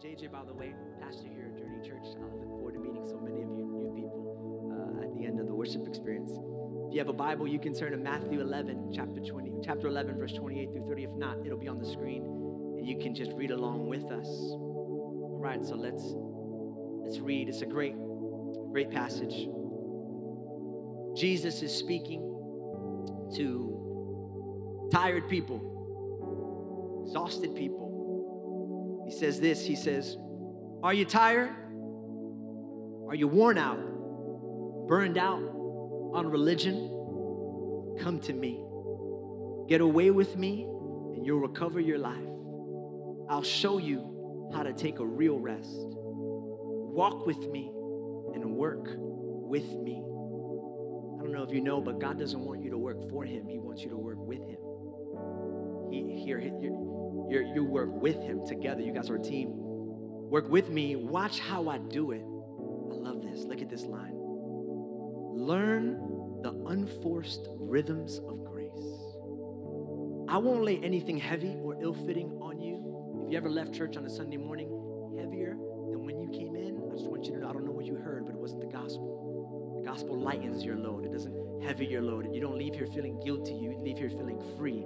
JJ, by the way, pastor here at Journey Church. I look forward to meeting so many of you new people uh, at the end of the worship experience. If you have a Bible, you can turn to Matthew 11, chapter 20, chapter 11, verse 28 through 30. If not, it'll be on the screen, and you can just read along with us. All right, so let's let's read. It's a great, great passage. Jesus is speaking to tired people, exhausted people. He says this He says, Are you tired? Are you worn out, burned out on religion? Come to me. Get away with me, and you'll recover your life. I'll show you how to take a real rest. Walk with me and work with me. I don't know if you know, but God doesn't want you to work for Him, He wants you to work with Him. He, here, you you work with Him together. You guys are a team. Work with me. Watch how I do it. I love this. Look at this line. Learn the unforced rhythms of grace. I won't lay anything heavy or ill fitting on you. If you ever left church on a Sunday morning heavier than when you came in, I just want you to know I don't know what you heard, but it wasn't the gospel. The gospel lightens your load, it doesn't heavy your load. You don't leave here feeling guilty, you leave here feeling free.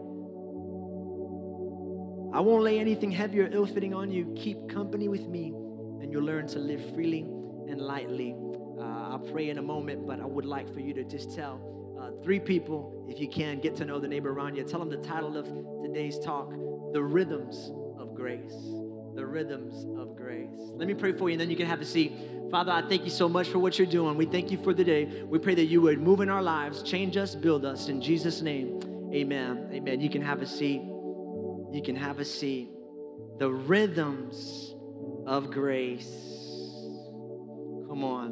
I won't lay anything heavy or ill fitting on you. Keep company with me, and you'll learn to live freely and lightly. Uh, I'll pray in a moment, but I would like for you to just tell uh, three people, if you can, get to know the neighbor around you. Tell them the title of today's talk The Rhythms of Grace. The Rhythms of Grace. Let me pray for you, and then you can have a seat. Father, I thank you so much for what you're doing. We thank you for the day. We pray that you would move in our lives, change us, build us. In Jesus' name, amen. Amen. You can have a seat. You can have a seat. The rhythms of grace. Come on.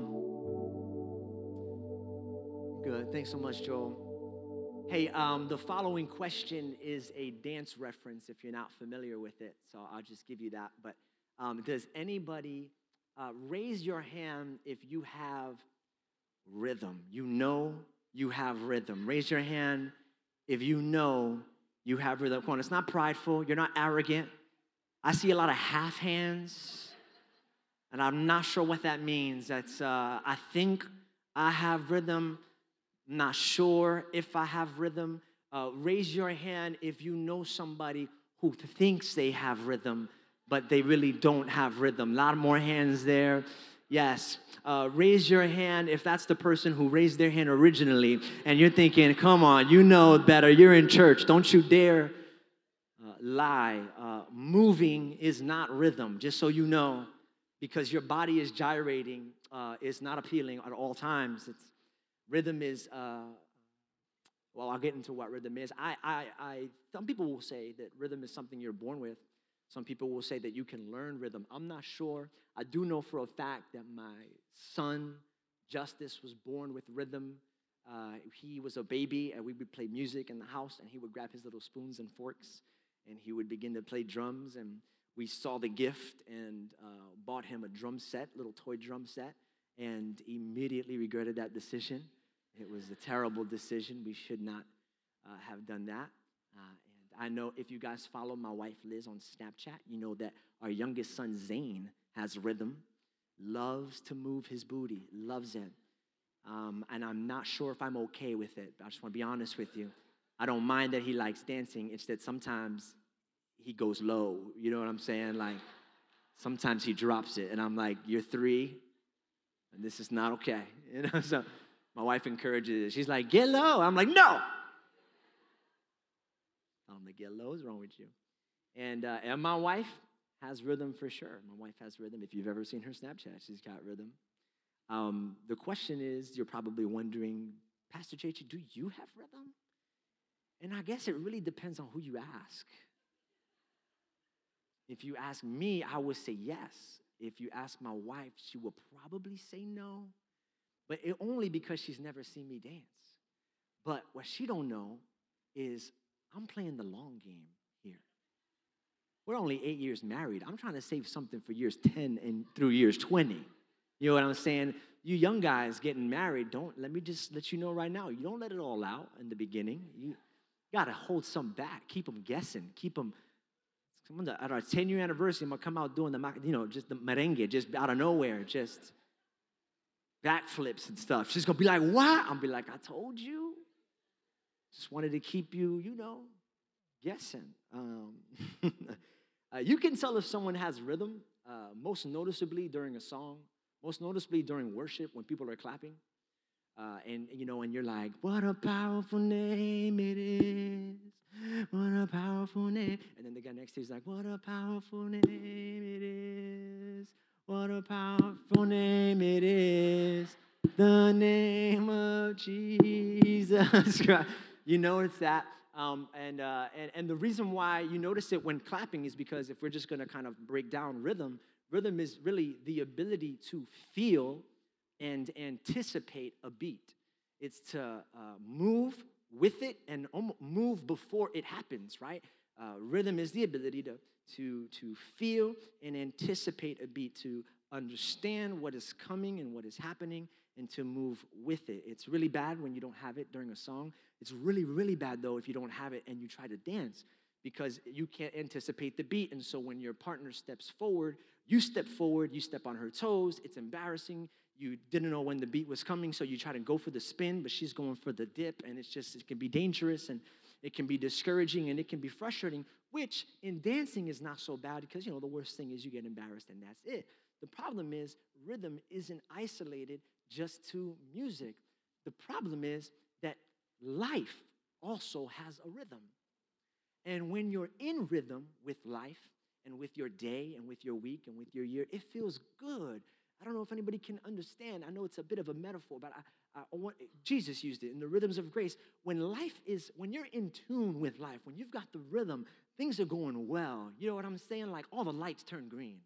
Good. Thanks so much, Joel. Hey, um, the following question is a dance reference if you're not familiar with it. So I'll just give you that. But um, does anybody uh, raise your hand if you have rhythm? You know you have rhythm. Raise your hand if you know you have rhythm. Come on, it's not prideful. You're not arrogant. I see a lot of half hands, and I'm not sure what that means. That's uh, I think I have rhythm. Not sure if I have rhythm. Uh, raise your hand if you know somebody who thinks they have rhythm, but they really don't have rhythm. A lot more hands there. Yes. Uh, raise your hand if that's the person who raised their hand originally and you're thinking, come on, you know better. You're in church. Don't you dare uh, lie. Uh, moving is not rhythm, just so you know, because your body is gyrating, uh, is not appealing at all times. It's, rhythm is, uh, well, I'll get into what rhythm is. I, I, I, some people will say that rhythm is something you're born with. Some people will say that you can learn rhythm. I'm not sure. I do know for a fact that my son, Justice, was born with rhythm. Uh, he was a baby, and we would play music in the house, and he would grab his little spoons and forks, and he would begin to play drums. And we saw the gift and uh, bought him a drum set, little toy drum set, and immediately regretted that decision. It was a terrible decision. We should not uh, have done that. I know if you guys follow my wife Liz on Snapchat, you know that our youngest son Zane has rhythm, loves to move his booty, loves it. Um, and I'm not sure if I'm okay with it. I just want to be honest with you. I don't mind that he likes dancing. It's that sometimes he goes low. You know what I'm saying? Like sometimes he drops it, and I'm like, "You're three, and this is not okay." You know. So my wife encourages it. She's like, "Get low." I'm like, "No." I'm like, get low, what's wrong with you? And, uh, and my wife has rhythm for sure. My wife has rhythm. If you've ever seen her Snapchat, she's got rhythm. Um, the question is, you're probably wondering, Pastor JJ, do you have rhythm? And I guess it really depends on who you ask. If you ask me, I would say yes. if you ask my wife, she will probably say no, but it only because she's never seen me dance. But what she don't know is I'm playing the long game here. We're only eight years married. I'm trying to save something for years 10 and through years 20. You know what I'm saying? You young guys getting married, don't let me just let you know right now, you don't let it all out in the beginning. You gotta hold some back, keep them guessing, keep them. At our 10 year anniversary, I'm gonna come out doing the, you know, just the merengue, just out of nowhere, just backflips and stuff. She's gonna be like, what? I'll be like, I told you. Just wanted to keep you, you know, guessing. Um, uh, you can tell if someone has rhythm, uh, most noticeably during a song, most noticeably during worship when people are clapping. Uh, and, you know, and you're like, what a powerful name it is. What a powerful name. And then the guy next to you is like, what a powerful name it is. What a powerful name it is. The name of Jesus Christ. You notice that. Um, and, uh, and, and the reason why you notice it when clapping is because if we're just going to kind of break down rhythm, rhythm is really the ability to feel and anticipate a beat. It's to uh, move with it and move before it happens, right? Uh, rhythm is the ability to, to, to feel and anticipate a beat, to understand what is coming and what is happening, and to move with it. It's really bad when you don't have it during a song. It's really, really bad though if you don't have it and you try to dance because you can't anticipate the beat. And so when your partner steps forward, you step forward, you step on her toes. It's embarrassing. You didn't know when the beat was coming, so you try to go for the spin, but she's going for the dip, and it's just, it can be dangerous and it can be discouraging and it can be frustrating, which in dancing is not so bad because, you know, the worst thing is you get embarrassed and that's it. The problem is rhythm isn't isolated just to music. The problem is that life also has a rhythm. And when you're in rhythm with life and with your day and with your week and with your year, it feels good. I don't know if anybody can understand. I know it's a bit of a metaphor, but I, I want, Jesus used it in the rhythms of grace. When life is, when you're in tune with life, when you've got the rhythm, things are going well. You know what I'm saying? Like all the lights turn green.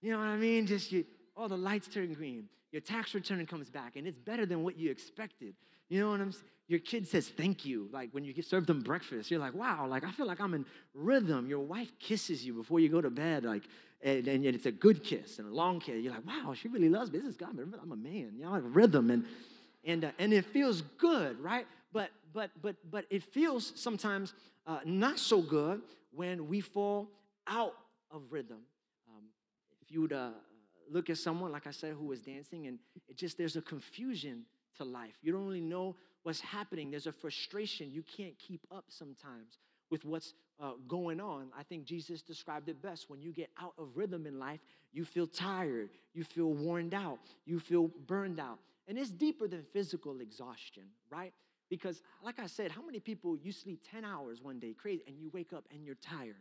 You know what I mean? Just you, all the lights turn green. Your tax return comes back, and it's better than what you expected. You know what I'm saying? Your kid says thank you. Like when you serve them breakfast, you're like, wow, like I feel like I'm in rhythm. Your wife kisses you before you go to bed, like, and, and it's a good kiss and a long kiss. You're like, wow, she really loves me. This is God. I'm a man. You know, have rhythm, and and uh, and it feels good, right? But but but but it feels sometimes uh, not so good when we fall out of rhythm. Um, if you would uh, look at someone, like I said, who was dancing, and it just there's a confusion to life. You don't really know what's happening. There's a frustration. You can't keep up sometimes with what's uh, going on. I think Jesus described it best. When you get out of rhythm in life, you feel tired, you feel worn out, you feel burned out. And it's deeper than physical exhaustion, right? Because, like I said, how many people you sleep 10 hours one day, crazy, and you wake up and you're tired,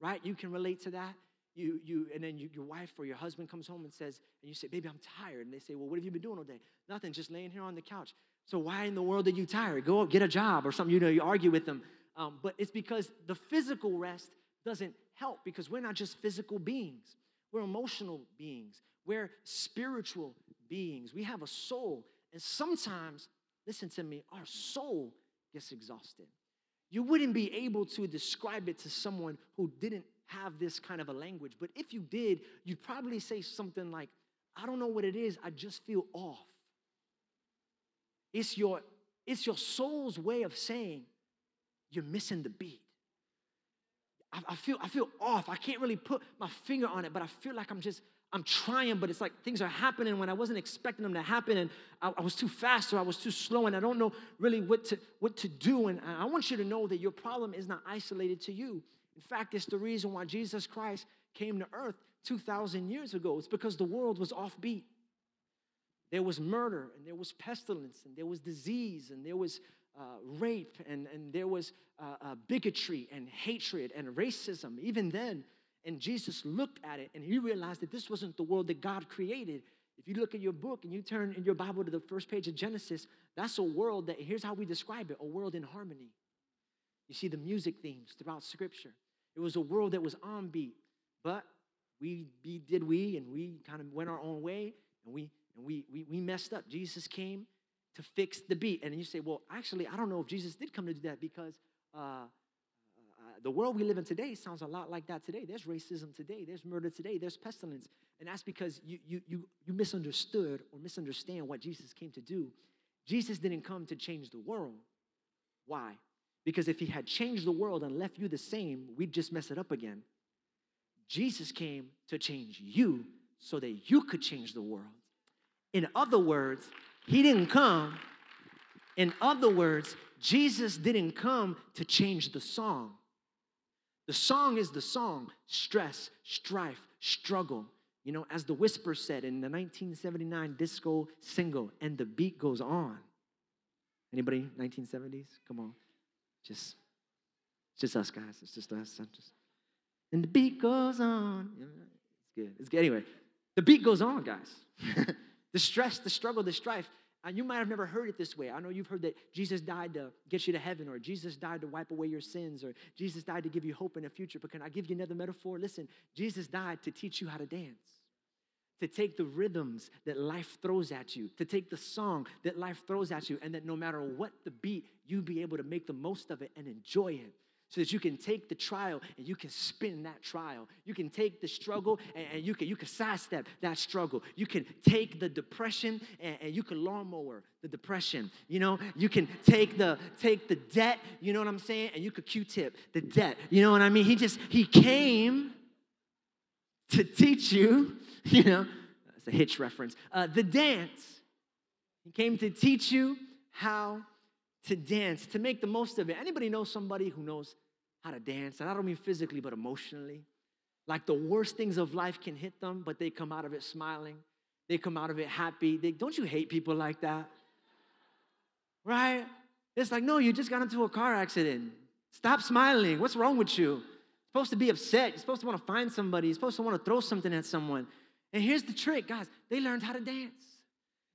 right? You can relate to that you, you, and then you, your wife or your husband comes home and says, and you say, baby, I'm tired. And they say, well, what have you been doing all day? Nothing, just laying here on the couch. So why in the world are you tired? Go get a job or something. You know, you argue with them. Um, but it's because the physical rest doesn't help because we're not just physical beings. We're emotional beings. We're spiritual beings. We have a soul. And sometimes, listen to me, our soul gets exhausted. You wouldn't be able to describe it to someone who didn't have this kind of a language, but if you did, you'd probably say something like, I don't know what it is, I just feel off. It's your, it's your soul's way of saying you're missing the beat. I, I, feel, I feel off. I can't really put my finger on it, but I feel like I'm just, I'm trying, but it's like things are happening when I wasn't expecting them to happen, and I, I was too fast or I was too slow, and I don't know really what to, what to do. And I want you to know that your problem is not isolated to you. In fact, it's the reason why Jesus Christ came to earth 2,000 years ago. It's because the world was offbeat. There was murder, and there was pestilence, and there was disease, and there was uh, rape, and, and there was uh, uh, bigotry, and hatred, and racism, even then. And Jesus looked at it, and he realized that this wasn't the world that God created. If you look at your book and you turn in your Bible to the first page of Genesis, that's a world that, here's how we describe it a world in harmony. You see the music themes throughout Scripture. It was a world that was on beat, but we be, did we, and we kind of went our own way, and we and we, we we messed up. Jesus came to fix the beat, and you say, well, actually, I don't know if Jesus did come to do that because. Uh, uh, the world we live in today sounds a lot like that today. There's racism today, there's murder today, there's pestilence. And that's because you, you, you, you misunderstood or misunderstand what Jesus came to do. Jesus didn't come to change the world. Why? Because if he had changed the world and left you the same, we'd just mess it up again. Jesus came to change you so that you could change the world. In other words, he didn't come. In other words, Jesus didn't come to change the song. The song is the song stress, strife, struggle. You know, as the Whisper said in the 1979 disco single, and the beat goes on. Anybody 1970s? Come on. Just, just us guys. It's just us. I'm just, and the beat goes on. It's good. It's good. Anyway, the beat goes on, guys. the stress, the struggle, the strife. And you might have never heard it this way. I know you've heard that Jesus died to get you to heaven, or Jesus died to wipe away your sins, or Jesus died to give you hope in the future. But can I give you another metaphor? Listen, Jesus died to teach you how to dance to take the rhythms that life throws at you, to take the song that life throws at you, and that no matter what the beat, you be able to make the most of it and enjoy it. So that you can take the trial and you can spin that trial. You can take the struggle and, and you can you can sidestep that struggle. You can take the depression and, and you can lawnmower the depression. You know, you can take the take the debt, you know what I'm saying, and you could Q-tip the debt. You know what I mean? He just he came to teach you you know, that's a Hitch reference. Uh, the dance. He came to teach you how to dance, to make the most of it. Anybody know somebody who knows how to dance? And I don't mean physically, but emotionally. Like the worst things of life can hit them, but they come out of it smiling. They come out of it happy. They, don't you hate people like that? Right? It's like, no, you just got into a car accident. Stop smiling. What's wrong with you? Supposed to be upset. You're supposed to want to find somebody. You're supposed to want to throw something at someone. And here's the trick, guys they learned how to dance.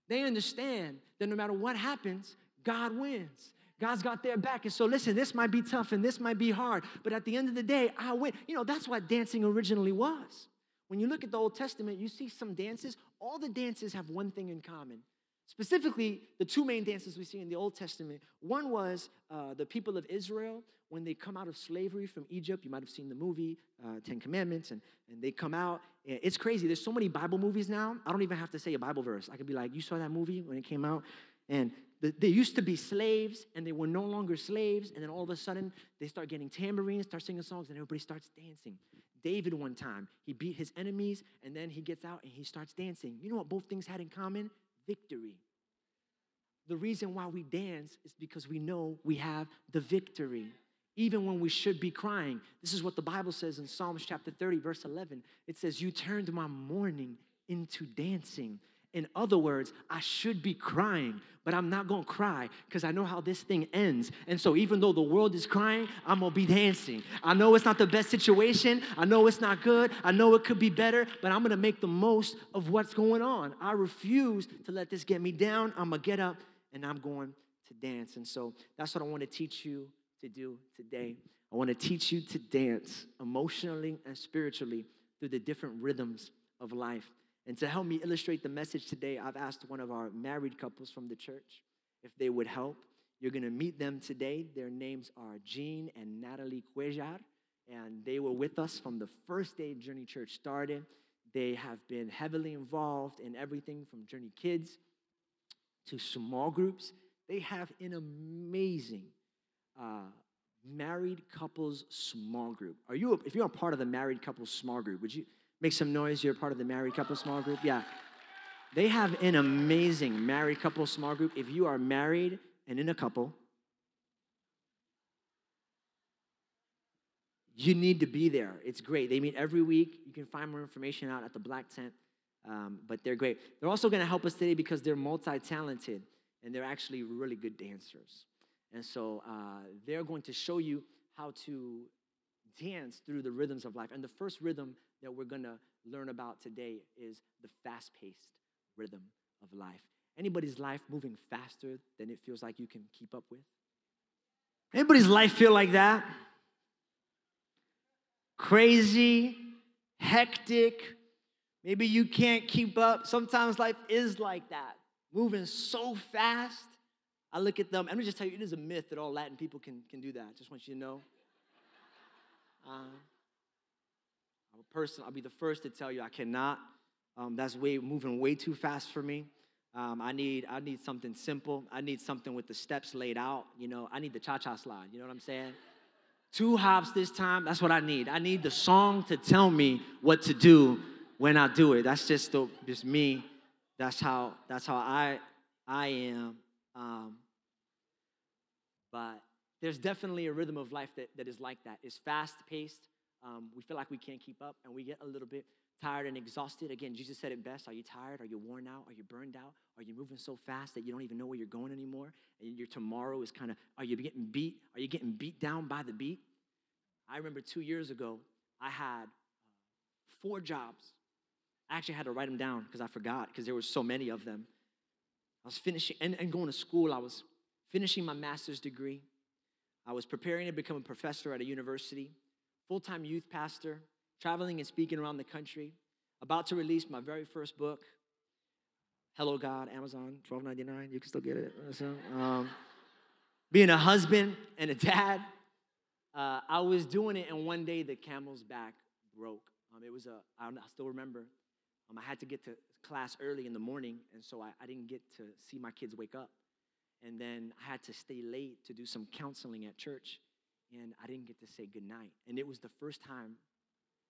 They understand that no matter what happens, God wins. God's got their back. And so, listen, this might be tough and this might be hard, but at the end of the day, I win. You know, that's what dancing originally was. When you look at the Old Testament, you see some dances, all the dances have one thing in common. Specifically, the two main dances we see in the Old Testament. One was uh, the people of Israel when they come out of slavery from Egypt. You might have seen the movie uh, Ten Commandments, and, and they come out. It's crazy. There's so many Bible movies now. I don't even have to say a Bible verse. I could be like, You saw that movie when it came out? And the, they used to be slaves, and they were no longer slaves. And then all of a sudden, they start getting tambourines, start singing songs, and everybody starts dancing. David, one time, he beat his enemies, and then he gets out and he starts dancing. You know what both things had in common? Victory. The reason why we dance is because we know we have the victory. Even when we should be crying. This is what the Bible says in Psalms chapter 30, verse 11. It says, You turned my mourning into dancing. In other words, I should be crying, but I'm not gonna cry because I know how this thing ends. And so, even though the world is crying, I'm gonna be dancing. I know it's not the best situation, I know it's not good, I know it could be better, but I'm gonna make the most of what's going on. I refuse to let this get me down. I'm gonna get up and I'm going to dance. And so, that's what I wanna teach you to do today. I wanna teach you to dance emotionally and spiritually through the different rhythms of life. And to help me illustrate the message today, I've asked one of our married couples from the church if they would help. You're going to meet them today. Their names are Jean and Natalie Cuellar, and they were with us from the first day Journey Church started. They have been heavily involved in everything from Journey Kids to small groups. They have an amazing uh, married couples small group. Are you, if you're a part of the married couples small group, would you? Make some noise. You're part of the married couple small group. Yeah. They have an amazing married couple small group. If you are married and in a couple, you need to be there. It's great. They meet every week. You can find more information out at the Black Tent, um, but they're great. They're also going to help us today because they're multi talented and they're actually really good dancers. And so uh, they're going to show you how to dance through the rhythms of life. And the first rhythm that we're going to learn about today is the fast paced rhythm of life. Anybody's life moving faster than it feels like you can keep up with? Anybody's life feel like that? Crazy, hectic hectic. Maybe you can't keep up. Sometimes life is like that, moving so fast. I look at them, and let me just tell you, it is a myth that all Latin people can, can do that. Just want you to know. Uh, I'm a person, I'll be the first to tell you I cannot. Um, that's way moving way too fast for me. Um, I need I need something simple. I need something with the steps laid out. You know, I need the cha-cha slide. You know what I'm saying? Two hops this time. That's what I need. I need the song to tell me what to do when I do it. That's just the, just me. That's how that's how I I am. Um, but there's definitely a rhythm of life that, that is like that. It's fast paced. Um, we feel like we can't keep up, and we get a little bit tired and exhausted. Again, Jesus said it best. Are you tired? Are you worn out? Are you burned out? Are you moving so fast that you don't even know where you're going anymore? And your tomorrow is kind of, are you getting beat? Are you getting beat down by the beat? I remember two years ago, I had uh, four jobs. I actually had to write them down because I forgot because there were so many of them. I was finishing and, and going to school. I was finishing my master's degree. I was preparing to become a professor at a university, full time youth pastor, traveling and speaking around the country, about to release my very first book. Hello God, Amazon, twelve ninety nine. You can still get it. Um, being a husband and a dad, uh, I was doing it, and one day the camel's back broke. Um, it was a, I still remember, um, I had to get to class early in the morning, and so I, I didn't get to see my kids wake up. And then I had to stay late to do some counseling at church, and I didn't get to say goodnight. And it was the first time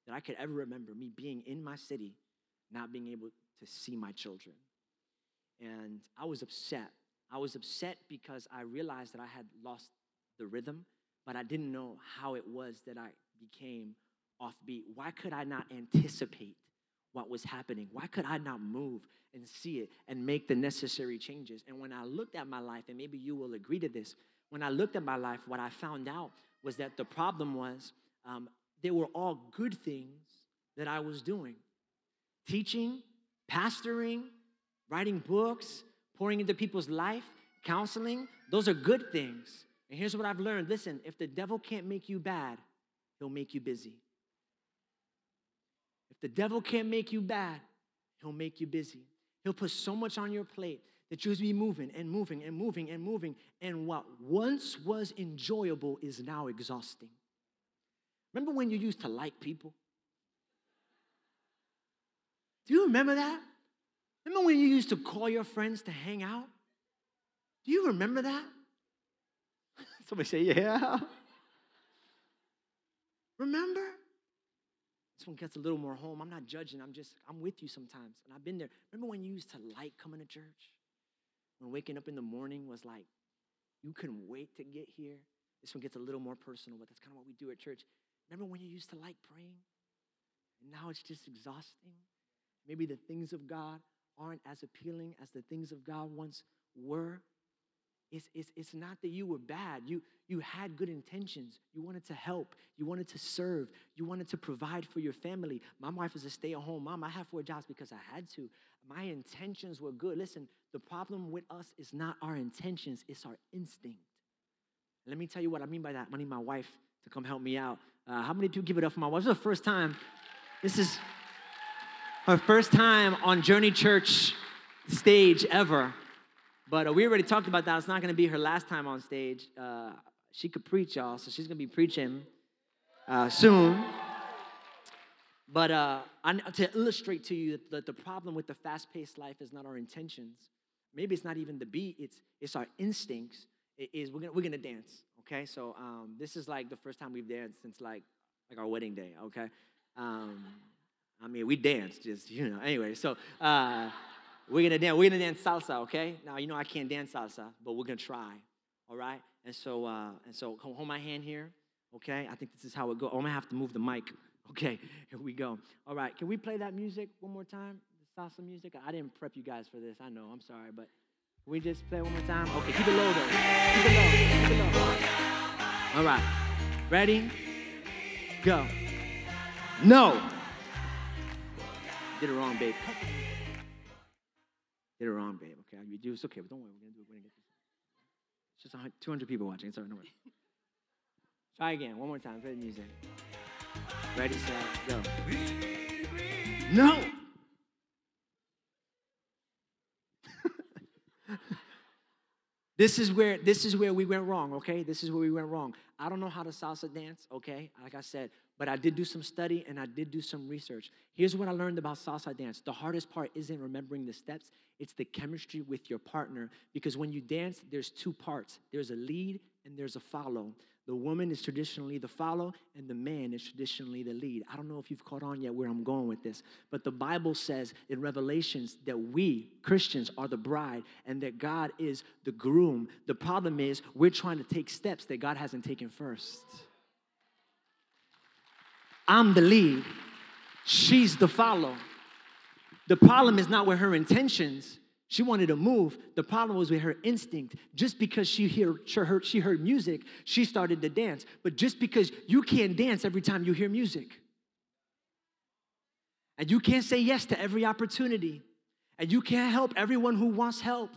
that I could ever remember me being in my city, not being able to see my children. And I was upset. I was upset because I realized that I had lost the rhythm, but I didn't know how it was that I became offbeat. Why could I not anticipate what was happening? Why could I not move and see it and make the necessary changes? And when I looked at my life, and maybe you will agree to this, when I looked at my life, what I found out was that the problem was um, they were all good things that I was doing teaching, pastoring, writing books, pouring into people's life, counseling. Those are good things. And here's what I've learned listen, if the devil can't make you bad, he'll make you busy. If the devil can't make you bad, he'll make you busy. He'll put so much on your plate that you'll be moving and moving and moving and moving. And what once was enjoyable is now exhausting. Remember when you used to like people? Do you remember that? Remember when you used to call your friends to hang out? Do you remember that? Somebody say, yeah. Remember? This one gets a little more home. I'm not judging. I'm just, I'm with you sometimes. And I've been there. Remember when you used to like coming to church? When waking up in the morning was like, you couldn't wait to get here? This one gets a little more personal, but that's kind of what we do at church. Remember when you used to like praying? And now it's just exhausting? Maybe the things of God aren't as appealing as the things of God once were. It's, it's, it's not that you were bad. You, you had good intentions. You wanted to help. You wanted to serve. You wanted to provide for your family. My wife is a stay at home mom. I had four jobs because I had to. My intentions were good. Listen, the problem with us is not our intentions, it's our instinct. Let me tell you what I mean by that. I need my wife to come help me out. Uh, how many people give it up for my wife? This is the first time. This is her first time on Journey Church stage ever. But uh, we already talked about that. It's not going to be her last time on stage. Uh, she could preach, y'all, so she's going to be preaching uh, soon. But uh, I, to illustrate to you that the problem with the fast paced life is not our intentions. Maybe it's not even the beat, it's, it's our instincts. It is we're gonna, we're gonna dance. Okay, so um, this is like the first time we've danced since like like our wedding day. Okay, um, I mean we danced just you know. Anyway, so uh, we're gonna dance. We're gonna dance salsa. Okay, now you know I can't dance salsa, but we're gonna try. All right, and so uh, and so hold my hand here. Okay, I think this is how it goes. Oh, I'm gonna have to move the mic. Okay, here we go. All right, can we play that music one more time? The salsa music. I didn't prep you guys for this. I know. I'm sorry, but we just play one more time? Okay, keep it low though. Keep it low. Keep it low. All right. Ready? Go. No. Did it wrong, babe. Did it wrong, babe. Okay, you do. It's okay, but don't worry. We're gonna do it. We're gonna get this. It's just 200 people watching. It's all right. No worries. Try again. One more time. Play the music. Ready, set, go. No. This is where this is where we went wrong, okay? This is where we went wrong. I don't know how to salsa dance, okay? Like I said, but I did do some study and I did do some research. Here's what I learned about salsa dance. The hardest part isn't remembering the steps, it's the chemistry with your partner because when you dance, there's two parts. There's a lead and there's a follow. The woman is traditionally the follow, and the man is traditionally the lead. I don't know if you've caught on yet where I'm going with this, but the Bible says in Revelations that we, Christians, are the bride and that God is the groom. The problem is we're trying to take steps that God hasn't taken first. I'm the lead, she's the follow. The problem is not with her intentions, she wanted to move. The problem was with her instinct. Just because she, hear, she, heard, she heard music, she started to dance. But just because you can't dance every time you hear music, and you can't say yes to every opportunity, and you can't help everyone who wants help,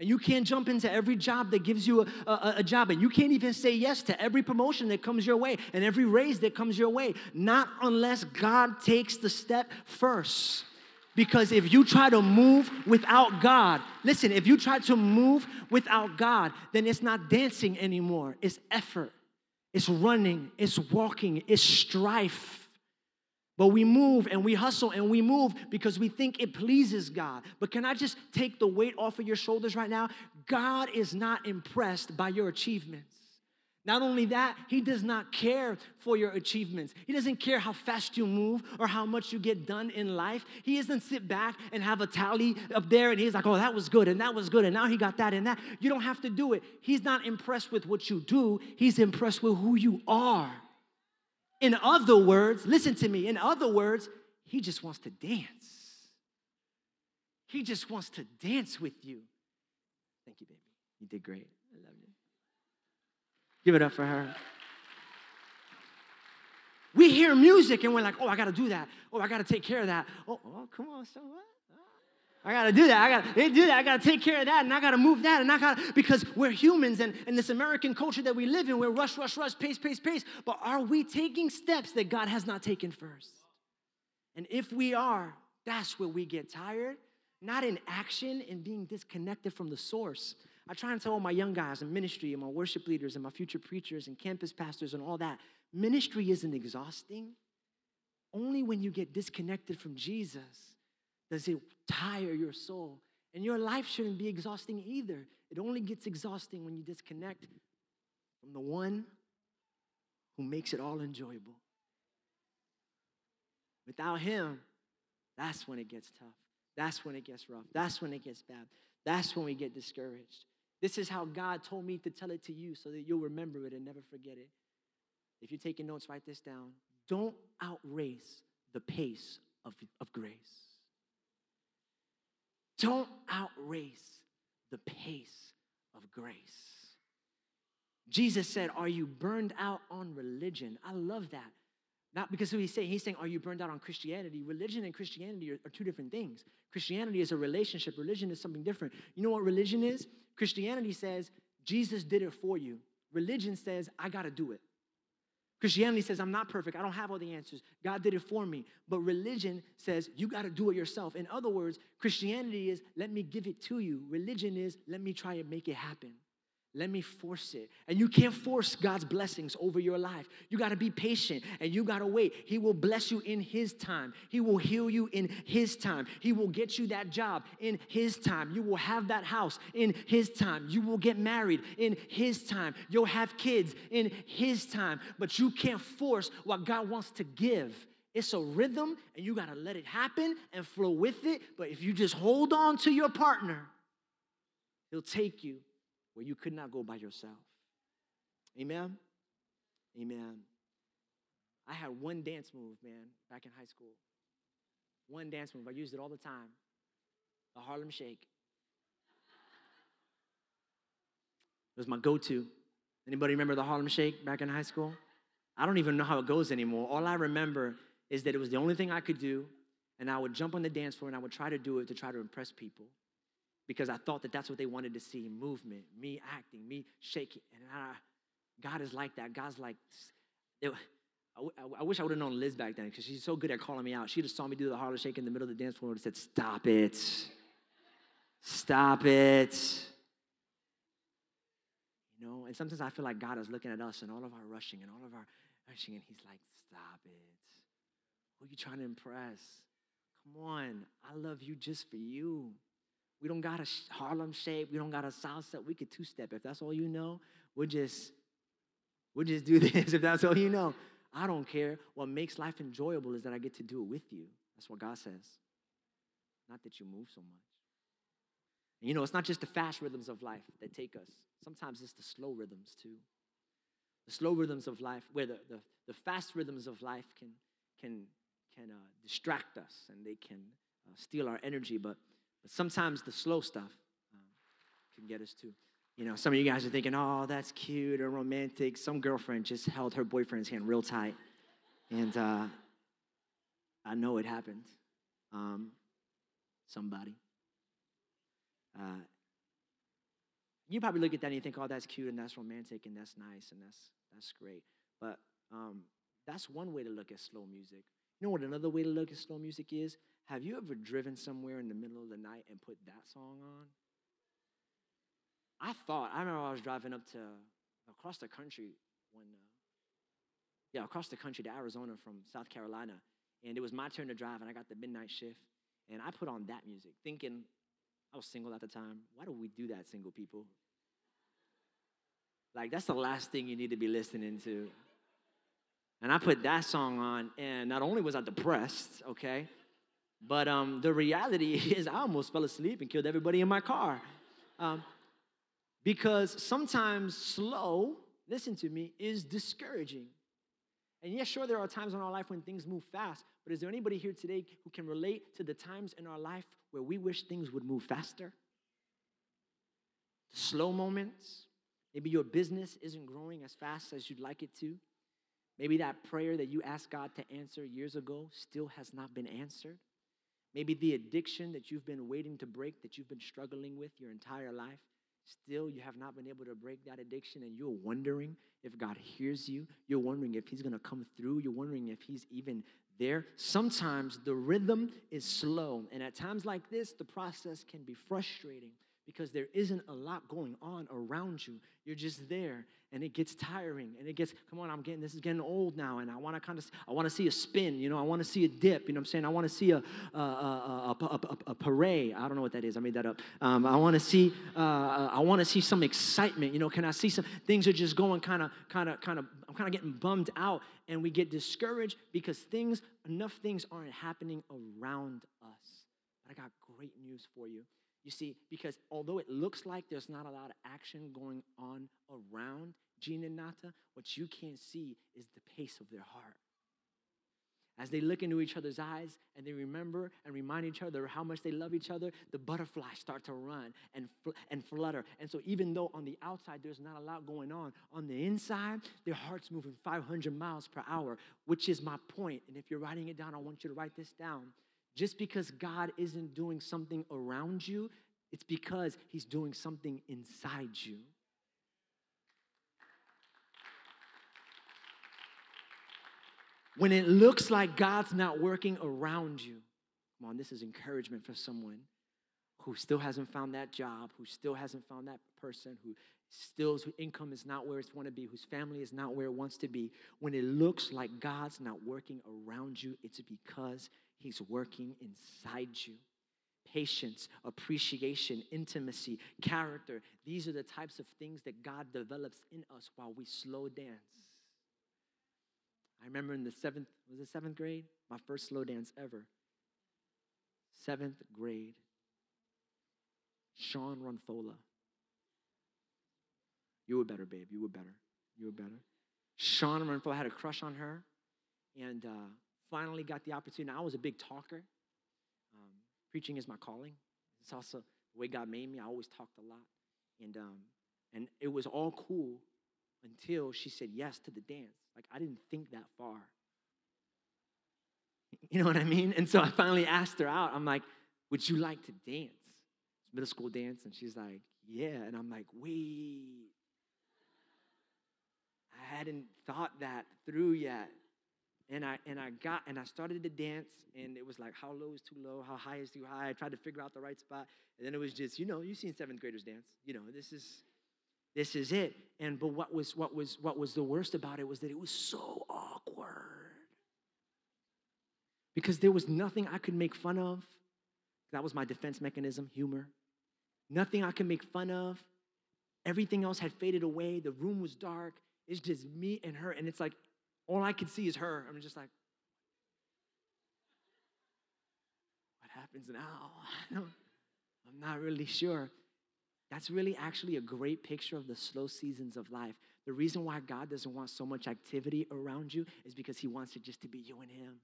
and you can't jump into every job that gives you a, a, a, job, and you can't even say yes to every promotion that comes your way and every raise that comes your way, not unless God takes the step first. Because if you try to move without God, listen, if you try to move without God, then it's not dancing anymore. It's effort, it's running, it's walking, it's strife. But we move and we hustle and we move because we think it pleases God. But can I just take the weight off of your shoulders right now? God is not impressed by your achievements. Not only that, he does not care for your achievements. He doesn't care how fast you move or how much you get done in life. He doesn't sit back and have a tally up there and he's like, oh, that was good and that was good and now he got that and that. You don't have to do it. He's not impressed with what you do, he's impressed with who you are. In other words, listen to me, in other words, he just wants to dance. He just wants to dance with you. Thank you, baby. You did great. Give it up for her. We hear music and we're like, oh, I gotta do that. Oh, I gotta take care of that. Oh, oh come on, so what? Oh, I gotta do that. I gotta do that. I gotta take care of that, and I gotta move that, and I gotta because we're humans, and in this American culture that we live in, we're rush, rush, rush, pace, pace, pace. But are we taking steps that God has not taken first? And if we are, that's where we get tired, not in action and being disconnected from the source. I try and tell all my young guys in ministry and my worship leaders and my future preachers and campus pastors and all that ministry isn't exhausting. Only when you get disconnected from Jesus does it tire your soul. And your life shouldn't be exhausting either. It only gets exhausting when you disconnect from the one who makes it all enjoyable. Without him, that's when it gets tough. That's when it gets rough. That's when it gets bad. That's when we get discouraged. This is how God told me to tell it to you so that you'll remember it and never forget it. If you're taking notes, write this down. Don't outrace the pace of, of grace. Don't outrace the pace of grace. Jesus said, Are you burned out on religion? I love that. Not because he's saying, he's saying, Are you burned out on Christianity? Religion and Christianity are, are two different things. Christianity is a relationship, religion is something different. You know what religion is? Christianity says, Jesus did it for you. Religion says, I got to do it. Christianity says, I'm not perfect. I don't have all the answers. God did it for me. But religion says, you got to do it yourself. In other words, Christianity is, let me give it to you. Religion is, let me try and make it happen. Let me force it. And you can't force God's blessings over your life. You got to be patient and you got to wait. He will bless you in His time. He will heal you in His time. He will get you that job in His time. You will have that house in His time. You will get married in His time. You'll have kids in His time. But you can't force what God wants to give. It's a rhythm and you got to let it happen and flow with it. But if you just hold on to your partner, He'll take you where you could not go by yourself. Amen? Amen. I had one dance move, man, back in high school. One dance move. I used it all the time. The Harlem Shake. It was my go-to. Anybody remember the Harlem Shake back in high school? I don't even know how it goes anymore. All I remember is that it was the only thing I could do, and I would jump on the dance floor and I would try to do it to try to impress people because I thought that that's what they wanted to see movement, me acting, me shaking. And I, God is like that. God's like, it, I, I wish I would have known Liz back then because she's so good at calling me out. She just saw me do the Harlem Shake in the middle of the dance floor and said, Stop it. Stop it. You know, and sometimes I feel like God is looking at us and all of our rushing and all of our rushing, and He's like, Stop it. Who are you trying to impress? Come on, I love you just for you. We don't got a Harlem Shake. We don't got a salsa. We could two step. If that's all you know, we'll just we'll just do this. If that's all you know, I don't care. What makes life enjoyable is that I get to do it with you. That's what God says. Not that you move so much. And you know, it's not just the fast rhythms of life that take us. Sometimes it's the slow rhythms too. The slow rhythms of life, where the, the, the fast rhythms of life can can can uh, distract us and they can uh, steal our energy, but but sometimes the slow stuff uh, can get us too. You know, some of you guys are thinking, oh, that's cute or romantic. Some girlfriend just held her boyfriend's hand real tight. And uh, I know it happened. Um, somebody. Uh, you probably look at that and you think, oh, that's cute and that's romantic and that's nice and that's, that's great. But um, that's one way to look at slow music. You know what another way to look at slow music is? Have you ever driven somewhere in the middle of the night and put that song on? I thought, I remember I was driving up to across the country when, uh, yeah, across the country to Arizona from South Carolina. And it was my turn to drive, and I got the midnight shift. And I put on that music, thinking I was single at the time. Why do we do that, single people? Like, that's the last thing you need to be listening to. And I put that song on, and not only was I depressed, okay, but um, the reality is I almost fell asleep and killed everybody in my car. Um, because sometimes slow, listen to me, is discouraging. And yes, sure, there are times in our life when things move fast, but is there anybody here today who can relate to the times in our life where we wish things would move faster? The Slow moments. Maybe your business isn't growing as fast as you'd like it to. Maybe that prayer that you asked God to answer years ago still has not been answered. Maybe the addiction that you've been waiting to break, that you've been struggling with your entire life, Still, you have not been able to break that addiction, and you're wondering if God hears you. You're wondering if He's to come through. You're wondering if He's even there. Sometimes the rhythm is slow, and at times like this, the process can be frustrating because there isn't a lot going on around you. You're just there and it gets tiring and it gets, come on, I'm getting, this is getting old now and I want to kind of, I want to see a spin, you know, I want to see a dip, you know what I'm saying? I want to see a, a, a, a, a, parade. I don't know what that is. I made that up. Um, I want to see, uh, I want to see some excitement, you know, can I see some, things are just going kind of, kind of, kind of, I'm kind of getting bummed out and we get discouraged because things, enough things aren't happening around us. But I got great news for you you see, because although it looks like there's not a lot of action going on around Gene and Nata, what you can't see is the pace of their heart. As they look into each other's eyes and they remember and remind each other how much they love each other, the butterflies start to run and, fl- and flutter. And so, even though on the outside there's not a lot going on, on the inside, their heart's moving 500 miles per hour, which is my point. And if you're writing it down, I want you to write this down. Just because God isn't doing something around you, it's because He's doing something inside you. When it looks like God's not working around you, come on, this is encouragement for someone who still hasn't found that job, who still hasn't found that person, who still whose income is not where it's want to be, whose family is not where it wants to be. When it looks like God's not working around you, it's because He's working inside you. Patience, appreciation, intimacy, character. These are the types of things that God develops in us while we slow dance. I remember in the seventh, was it seventh grade? My first slow dance ever. Seventh grade. Sean Ronthola. You were better, babe. You were better. You were better. Sean Ronthola had a crush on her. And uh, finally got the opportunity. I was a big talker. Um, preaching is my calling. It's also the way God made me. I always talked a lot. And, um, and it was all cool until she said yes to the dance. Like, I didn't think that far. You know what I mean? And so I finally asked her out. I'm like, Would you like to dance? It's middle school dance. And she's like, Yeah. And I'm like, Wait. I hadn't thought that through yet. And I and I got and I started to dance, and it was like how low is too low, how high is too high. I tried to figure out the right spot, and then it was just you know you've seen seventh graders dance. You know this is this is it. And but what was what was what was the worst about it was that it was so awkward because there was nothing I could make fun of. That was my defense mechanism, humor. Nothing I could make fun of. Everything else had faded away. The room was dark. It's just me and her, and it's like all I can see is her. I'm just like, what happens now? I'm not really sure. That's really actually a great picture of the slow seasons of life. The reason why God doesn't want so much activity around you is because He wants it just to be you and Him.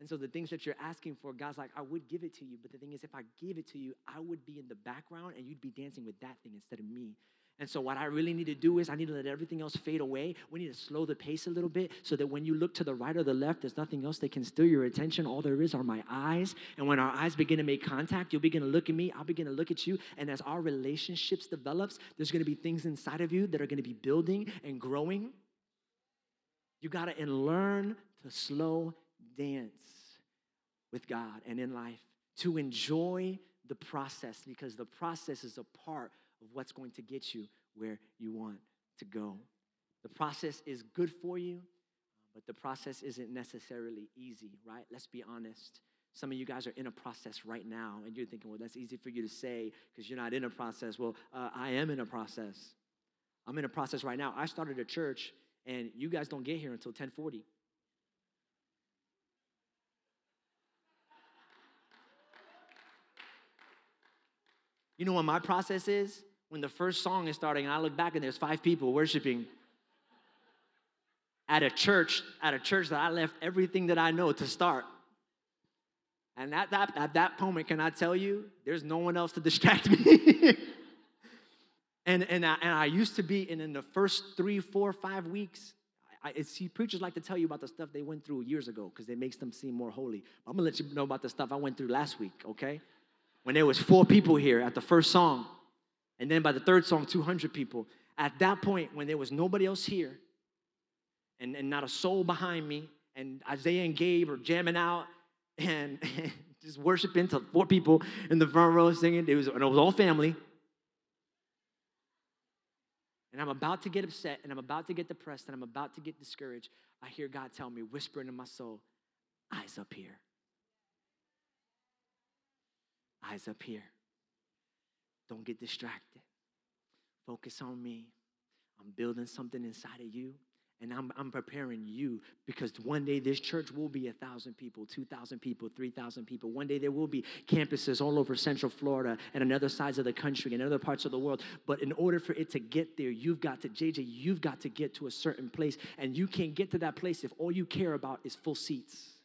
And so the things that you're asking for, God's like, I would give it to you. But the thing is, if I give it to you, I would be in the background and you'd be dancing with that thing instead of me. And so, what I really need to do is, I need to let everything else fade away. We need to slow the pace a little bit so that when you look to the right or the left, there's nothing else that can steal your attention. All there is are my eyes. And when our eyes begin to make contact, you'll begin to look at me, I'll begin to look at you. And as our relationships develops, there's gonna be things inside of you that are gonna be building and growing. You gotta learn to slow dance with God and in life, to enjoy the process because the process is a part of what's going to get you where you want to go. The process is good for you, but the process isn't necessarily easy, right? Let's be honest. Some of you guys are in a process right now, and you're thinking, well, that's easy for you to say because you're not in a process. Well, uh, I am in a process. I'm in a process right now. I started a church, and you guys don't get here until 1040. You know what my process is? When the first song is starting and I look back and there's five people worshiping at a church, at a church that I left everything that I know to start. And at that, at that moment, can I tell you, there's no one else to distract me. and, and, I, and I used to be, and in the first three, four, five weeks, I, see, preachers like to tell you about the stuff they went through years ago because it makes them seem more holy. I'm gonna let you know about the stuff I went through last week, okay? When there was four people here at the first song, and then by the third song, 200 people. At that point, when there was nobody else here and, and not a soul behind me, and Isaiah and Gabe are jamming out and, and just worshiping to four people in the front row singing, it was, and it was all family. And I'm about to get upset and I'm about to get depressed and I'm about to get discouraged. I hear God tell me, whispering in my soul, eyes up here. Eyes up here. Don't get distracted. Focus on me. I'm building something inside of you. And I'm, I'm preparing you because one day this church will be a thousand people, 2,000 people, 3,000 people. One day there will be campuses all over Central Florida and on other sides of the country and other parts of the world. But in order for it to get there, you've got to, JJ, you've got to get to a certain place. And you can't get to that place if all you care about is full seats.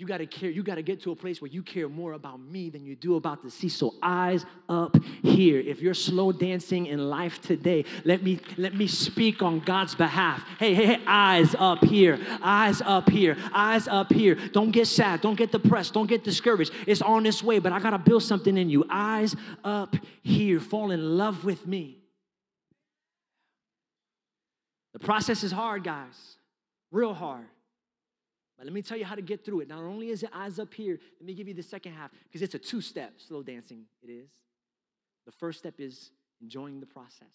You got to care. You got to get to a place where you care more about me than you do about the sea. So eyes up here. If you're slow dancing in life today, let me let me speak on God's behalf. Hey, hey, hey, eyes up here. Eyes up here. Eyes up here. Don't get sad. Don't get depressed. Don't get discouraged. It's on this way, but I got to build something in you. Eyes up here. Fall in love with me. The process is hard, guys. Real hard. But let me tell you how to get through it. Not only is it eyes up here, let me give you the second half because it's a two step slow dancing. It is. The first step is enjoying the process.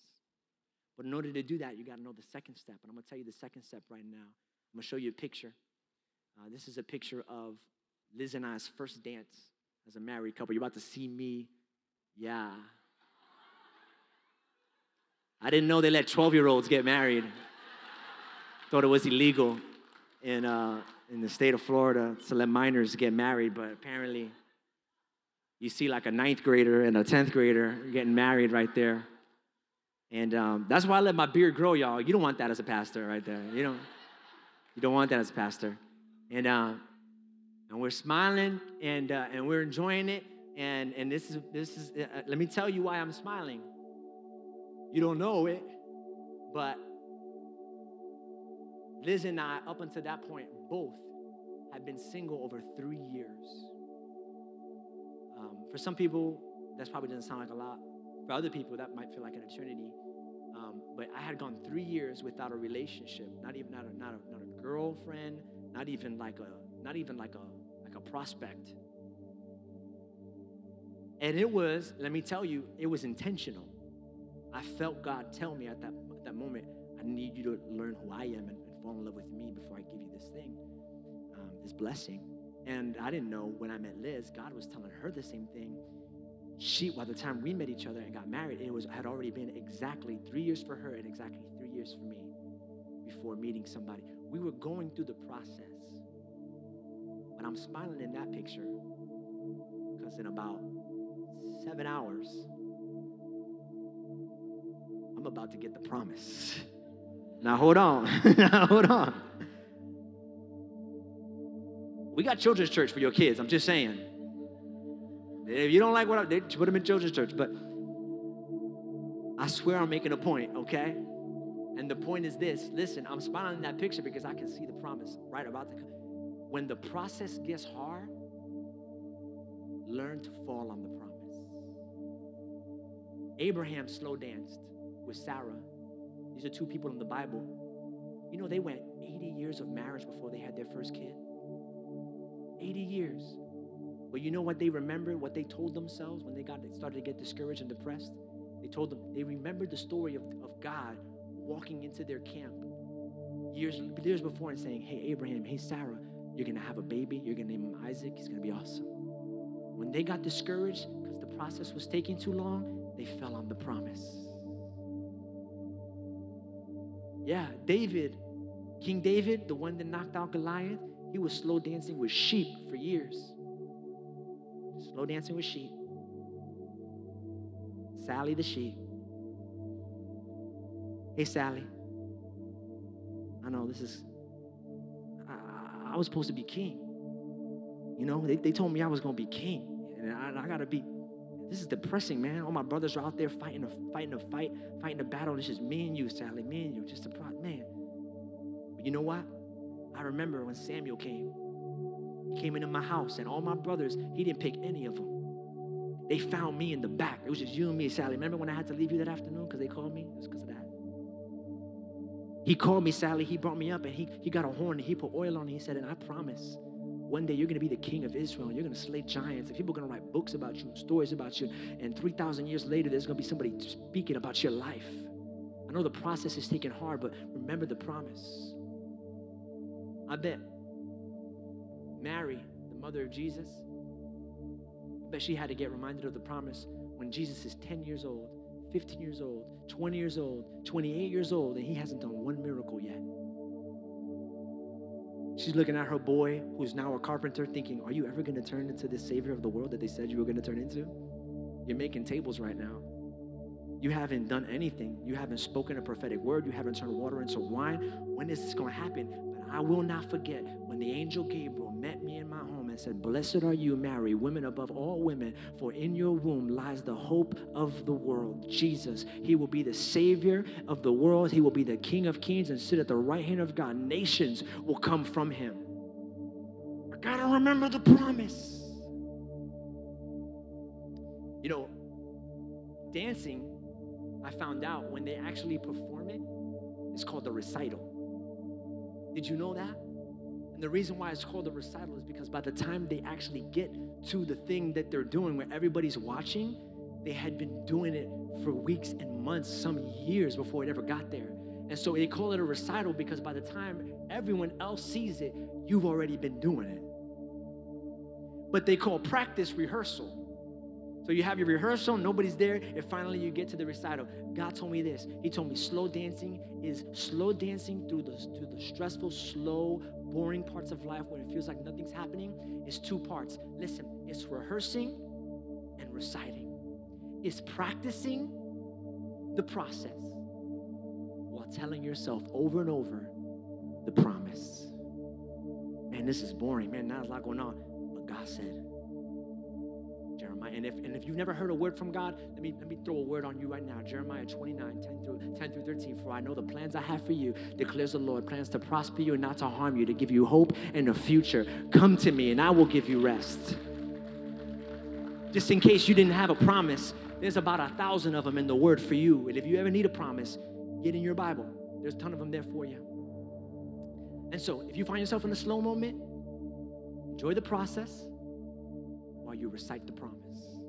But in order to do that, you got to know the second step. And I'm going to tell you the second step right now. I'm going to show you a picture. Uh, this is a picture of Liz and I's first dance as a married couple. You're about to see me. Yeah. I didn't know they let 12 year olds get married. Thought it was illegal And, uh, in the state of Florida to let minors get married, but apparently you see like a ninth grader and a 10th grader getting married right there. And um, that's why I let my beard grow, y'all. You don't want that as a pastor right there. You don't, you don't want that as a pastor. And, uh, and we're smiling and, uh, and we're enjoying it. And, and this is, this is uh, let me tell you why I'm smiling. You don't know it, but Liz and I, up until that point, both had been single over three years. Um, for some people, that probably doesn't sound like a lot. For other people, that might feel like an eternity. Um, but I had gone three years without a relationship, not even not a, not a, not a girlfriend, not even like a not even like a like a prospect. And it was, let me tell you, it was intentional. I felt God tell me at that, at that moment, I need you to learn who I am and, fall in love with me before I give you this thing, um, this blessing. And I didn't know when I met Liz, God was telling her the same thing. She, by the time we met each other and got married, it was had already been exactly three years for her and exactly three years for me before meeting somebody. We were going through the process. But I'm smiling in that picture because in about seven hours, I'm about to get the promise. Now hold on. now hold on. We got children's church for your kids. I'm just saying. If you don't like what I they put them in children's church, but I swear I'm making a point, okay? And the point is this listen, I'm smiling in that picture because I can see the promise right about to come. When the process gets hard, learn to fall on the promise. Abraham slow danced with Sarah. These are two people in the Bible. You know, they went 80 years of marriage before they had their first kid. 80 years. But you know what they remembered, what they told themselves when they got they started to get discouraged and depressed? They told them, they remembered the story of, of God walking into their camp years, years before and saying, Hey, Abraham, hey, Sarah, you're gonna have a baby, you're gonna name him Isaac, he's gonna be awesome. When they got discouraged because the process was taking too long, they fell on the promise. Yeah, David, King David, the one that knocked out Goliath, he was slow dancing with sheep for years. Slow dancing with sheep. Sally the sheep. Hey, Sally. I know this is, I, I was supposed to be king. You know, they, they told me I was going to be king. And I, I got to be, this is depressing, man. All my brothers are out there fighting a, fighting a fight, fighting a battle. It's just me and you, Sally, me and you. Just a pro, man. But you know what? I remember when Samuel came. He came into my house, and all my brothers, he didn't pick any of them. They found me in the back. It was just you and me, Sally. Remember when I had to leave you that afternoon because they called me? It was because of that. He called me, Sally. He brought me up, and he, he got a horn, and he put oil on it. He said, and I promise one day you're going to be the king of Israel and you're going to slay giants and people are going to write books about you, and stories about you. And 3,000 years later, there's going to be somebody speaking about your life. I know the process is taking hard, but remember the promise. I bet Mary, the mother of Jesus, I bet she had to get reminded of the promise when Jesus is 10 years old, 15 years old, 20 years old, 28 years old, and he hasn't done one miracle yet. She's looking at her boy, who's now a carpenter, thinking, Are you ever going to turn into the savior of the world that they said you were going to turn into? You're making tables right now. You haven't done anything. You haven't spoken a prophetic word. You haven't turned water into wine. When is this going to happen? But I will not forget when the angel Gabriel met me in my home said, Blessed are you, Mary, women above all women, for in your womb lies the hope of the world, Jesus. He will be the Savior of the world. He will be the King of kings and sit at the right hand of God. Nations will come from him. I got to remember the promise. You know, dancing, I found out when they actually perform it, it's called the recital. Did you know that? And the reason why it's called a recital is because by the time they actually get to the thing that they're doing where everybody's watching, they had been doing it for weeks and months, some years before it ever got there. And so they call it a recital because by the time everyone else sees it, you've already been doing it. But they call practice rehearsal. So you have your rehearsal, nobody's there, and finally you get to the recital. God told me this. He told me slow dancing is slow dancing through the through the stressful, slow, boring parts of life where it feels like nothing's happening is two parts. Listen, it's rehearsing and reciting. It's practicing the process while telling yourself over and over the promise. Man, this is boring. Man, not a lot going on. But God said, And if, and if you've never heard a word from God, let me, let me throw a word on you right now. Jeremiah 29, 10 through, 10 through 13. For I know the plans I have for you, declares the Lord, plans to prosper you and not to harm you, to give you hope and a future. Come to me and I will give you rest. Just in case you didn't have a promise, There's about a thousand of them in the Word for you. And if you ever need a promise, get in your Bible. There's a ton of them there for you. And so, if you find yourself in a slow moment, enjoy the process while you recite the promise.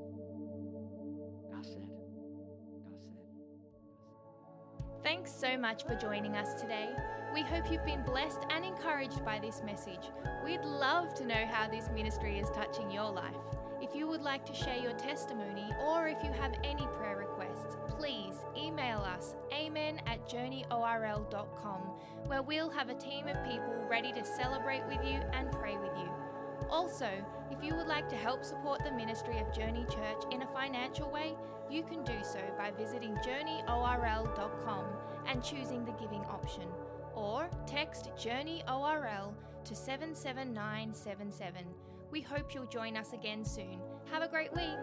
Thanks so much for joining us today. We hope you've been blessed and encouraged by this message. We'd love to know how this ministry is touching your life. If you would like to share your testimony or if you have any prayer requests, please email us amen at journeyorl.com where we'll have a team of people ready to celebrate with you and pray with you. Also, if you would like to help support the ministry of Journey Church in a financial way, you can do so by visiting journeyorl.com and choosing the giving option, or text JourneyORL to 77977. We hope you'll join us again soon. Have a great week.